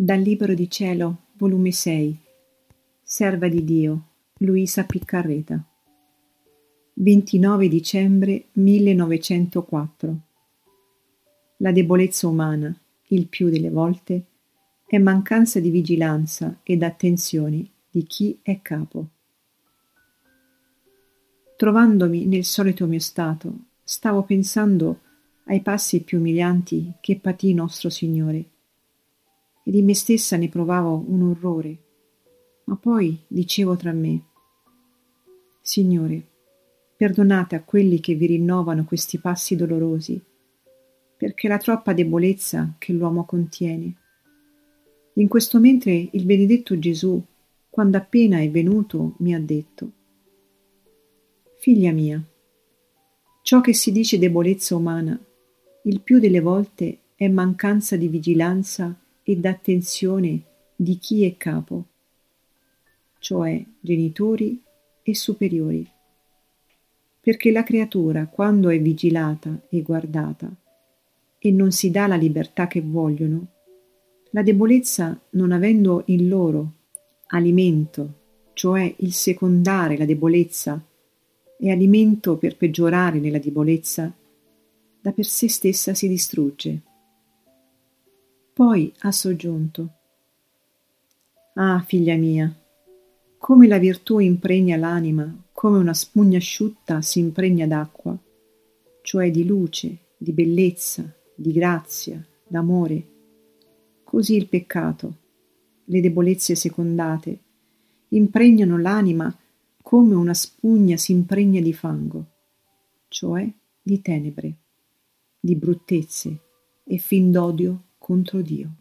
Dal Libro di Cielo, volume 6, Serva di Dio, Luisa Piccarreta. 29 dicembre 1904. La debolezza umana, il più delle volte, è mancanza di vigilanza ed attenzione di chi è capo. Trovandomi nel solito mio stato, stavo pensando ai passi più umilianti che patì nostro Signore e di me stessa ne provavo un orrore, ma poi dicevo tra me, Signore, perdonate a quelli che vi rinnovano questi passi dolorosi, perché la troppa debolezza che l'uomo contiene. In questo mentre il benedetto Gesù, quando appena è venuto, mi ha detto, Figlia mia, ciò che si dice debolezza umana, il più delle volte è mancanza di vigilanza ed attenzione di chi è capo, cioè genitori e superiori. Perché la creatura, quando è vigilata e guardata e non si dà la libertà che vogliono, la debolezza non avendo in loro alimento, cioè il secondare la debolezza e alimento per peggiorare nella debolezza, da per sé stessa si distrugge. Poi ha soggiunto. Ah, figlia mia, come la virtù impregna l'anima, come una spugna asciutta si impregna d'acqua, cioè di luce, di bellezza, di grazia, d'amore, così il peccato, le debolezze secondate, impregnano l'anima come una spugna si impregna di fango, cioè di tenebre, di bruttezze e fin d'odio contro Dio.